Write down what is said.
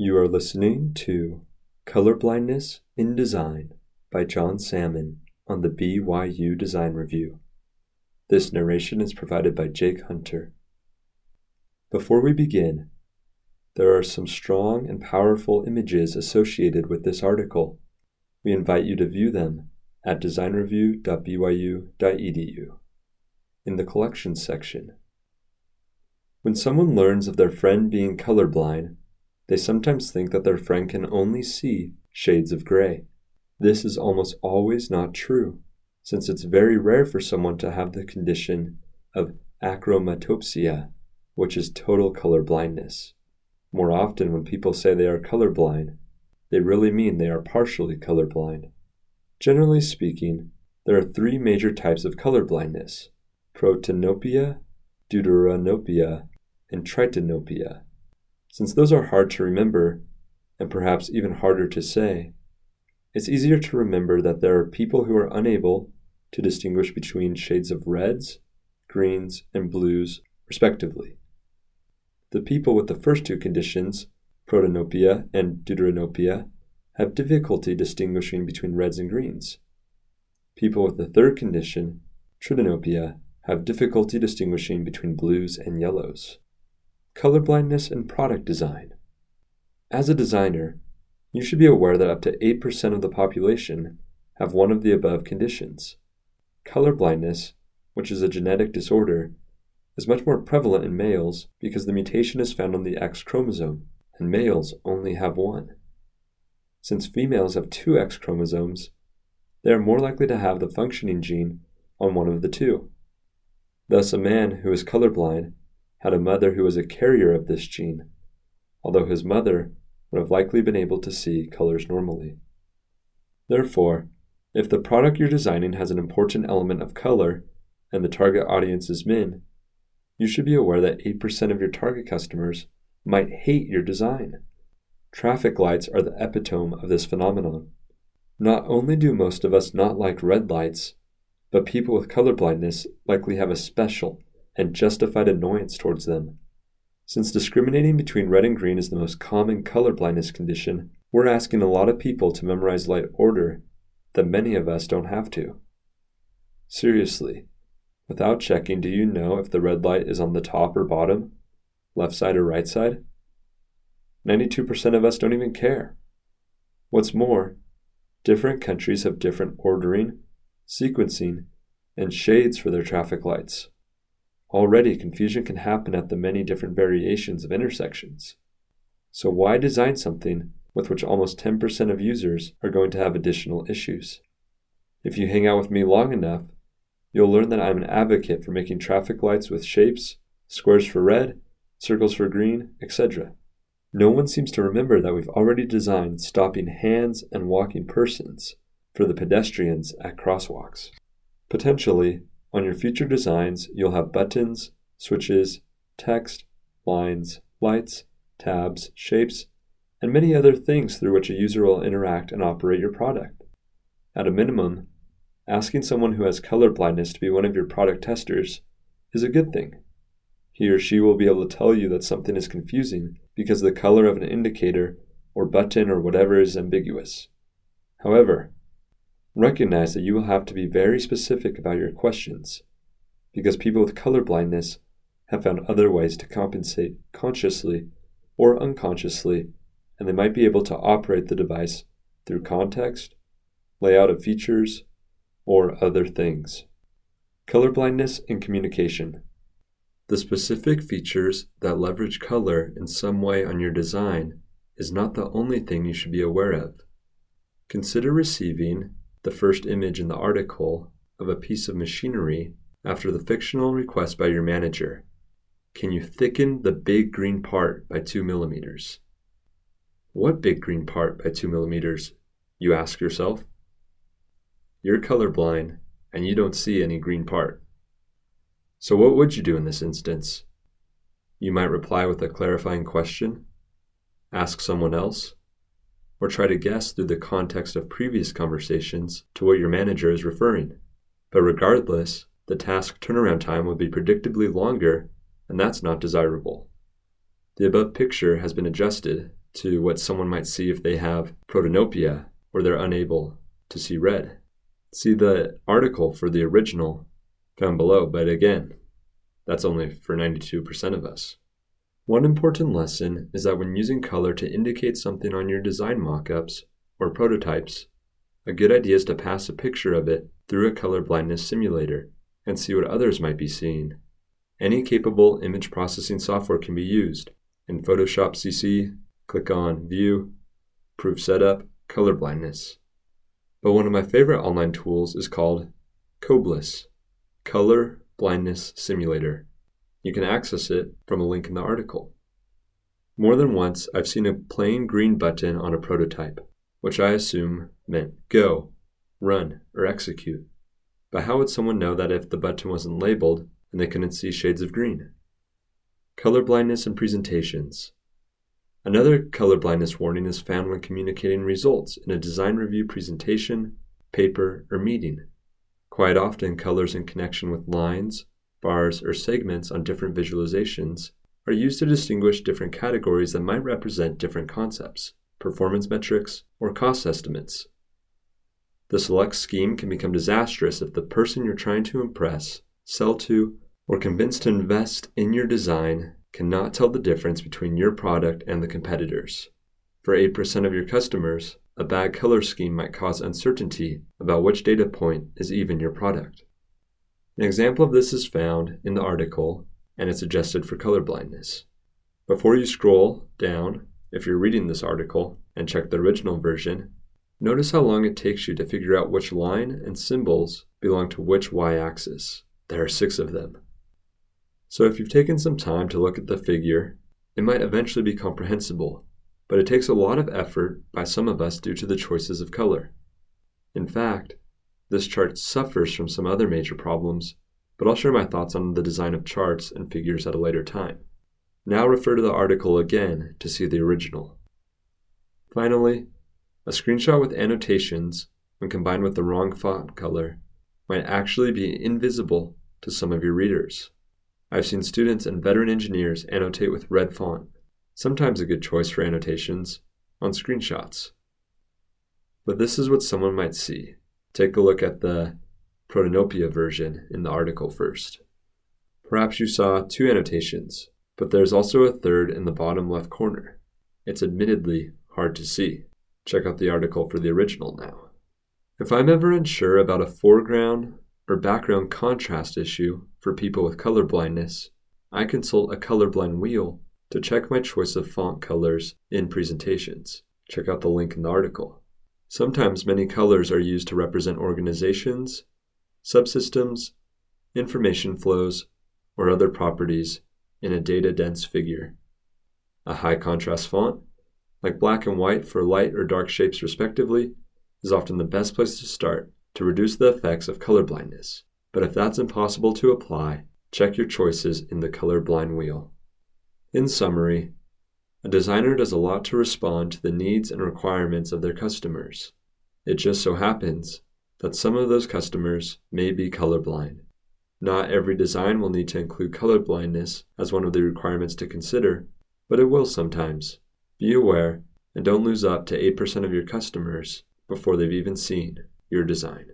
You are listening to Colorblindness in Design by John Salmon on the BYU Design Review. This narration is provided by Jake Hunter. Before we begin, there are some strong and powerful images associated with this article. We invite you to view them at designreview.byu.edu in the Collections section. When someone learns of their friend being colorblind, they sometimes think that their friend can only see shades of gray. This is almost always not true, since it's very rare for someone to have the condition of achromatopsia, which is total color blindness. More often, when people say they are colorblind, they really mean they are partially colorblind. Generally speaking, there are three major types of color blindness protanopia, deuteranopia, and tritanopia. Since those are hard to remember, and perhaps even harder to say, it's easier to remember that there are people who are unable to distinguish between shades of reds, greens, and blues, respectively. The people with the first two conditions, protanopia and deuteranopia, have difficulty distinguishing between reds and greens. People with the third condition, tritanopia, have difficulty distinguishing between blues and yellows colorblindness in product design. As a designer, you should be aware that up to 8% of the population have one of the above conditions. Colorblindness, which is a genetic disorder, is much more prevalent in males because the mutation is found on the X chromosome, and males only have one. Since females have two X chromosomes, they are more likely to have the functioning gene on one of the two. Thus, a man who is colorblind had a mother who was a carrier of this gene, although his mother would have likely been able to see colors normally. Therefore, if the product you're designing has an important element of color and the target audience is men, you should be aware that 8% of your target customers might hate your design. Traffic lights are the epitome of this phenomenon. Not only do most of us not like red lights, but people with colorblindness likely have a special and justified annoyance towards them. Since discriminating between red and green is the most common color blindness condition, we're asking a lot of people to memorize light order that many of us don't have to. Seriously, without checking, do you know if the red light is on the top or bottom, left side or right side? 92% of us don't even care. What's more, different countries have different ordering, sequencing, and shades for their traffic lights. Already, confusion can happen at the many different variations of intersections. So, why design something with which almost 10% of users are going to have additional issues? If you hang out with me long enough, you'll learn that I'm an advocate for making traffic lights with shapes, squares for red, circles for green, etc. No one seems to remember that we've already designed stopping hands and walking persons for the pedestrians at crosswalks. Potentially, on your future designs, you'll have buttons, switches, text, lines, lights, tabs, shapes, and many other things through which a user will interact and operate your product. At a minimum, asking someone who has color blindness to be one of your product testers is a good thing. He or she will be able to tell you that something is confusing because the color of an indicator or button or whatever is ambiguous. However, Recognize that you will have to be very specific about your questions, because people with color blindness have found other ways to compensate consciously or unconsciously, and they might be able to operate the device through context, layout of features, or other things. Color blindness in communication. The specific features that leverage color in some way on your design is not the only thing you should be aware of. Consider receiving the first image in the article of a piece of machinery after the fictional request by your manager. Can you thicken the big green part by 2 millimeters? What big green part by 2 millimeters? You ask yourself. You're colorblind and you don't see any green part. So, what would you do in this instance? You might reply with a clarifying question, ask someone else, or try to guess through the context of previous conversations to what your manager is referring. But regardless, the task turnaround time would be predictably longer, and that's not desirable. The above picture has been adjusted to what someone might see if they have protanopia or they're unable to see red. See the article for the original found below, but again, that's only for 92% of us. One important lesson is that when using color to indicate something on your design mockups or prototypes, a good idea is to pass a picture of it through a color blindness simulator and see what others might be seeing. Any capable image processing software can be used. In Photoshop CC, click on View, Proof Setup, Color Blindness. But one of my favorite online tools is called Coblis, Color Blindness Simulator. You can access it from a link in the article. More than once, I've seen a plain green button on a prototype, which I assume meant go, run, or execute. But how would someone know that if the button wasn't labeled and they couldn't see shades of green? Color blindness in presentations. Another color blindness warning is found when communicating results in a design review presentation, paper, or meeting. Quite often, colors in connection with lines, bars, or segments on different visualizations are used to distinguish different categories that might represent different concepts, performance metrics, or cost estimates. The select scheme can become disastrous if the person you're trying to impress, sell to, or convince to invest in your design cannot tell the difference between your product and the competitors. For 8% of your customers, a bad color scheme might cause uncertainty about which data point is even your product. An example of this is found in the article and it's adjusted for color blindness. Before you scroll down, if you're reading this article, and check the original version, notice how long it takes you to figure out which line and symbols belong to which y axis. There are six of them. So if you've taken some time to look at the figure, it might eventually be comprehensible but it takes a lot of effort by some of us due to the choices of color. In fact, this chart suffers from some other major problems, but I'll share my thoughts on the design of charts and figures at a later time. Now refer to the article again to see the original. Finally, a screenshot with annotations, when combined with the wrong font color, might actually be invisible to some of your readers. I've seen students and veteran engineers annotate with red font sometimes a good choice for annotations, on screenshots. But this is what someone might see. Take a look at the Protanopia version in the article first. Perhaps you saw two annotations, but there's also a third in the bottom left corner. It's admittedly hard to see. Check out the article for the original now. If I'm ever unsure about a foreground or background contrast issue for people with color blindness, I consult a colorblind wheel to check my choice of font colors in presentations. Check out the link in the article. Sometimes many colors are used to represent organizations, subsystems, information flows, or other properties in a data dense figure. A high contrast font, like black and white for light or dark shapes respectively, is often the best place to start to reduce the effects of color blindness. But if that's impossible to apply, check your choices in the color blind wheel. In summary, a designer does a lot to respond to the needs and requirements of their customers. It just so happens that some of those customers may be colorblind. Not every design will need to include colorblindness as one of the requirements to consider, but it will sometimes. Be aware and don't lose up to 8% of your customers before they've even seen your design.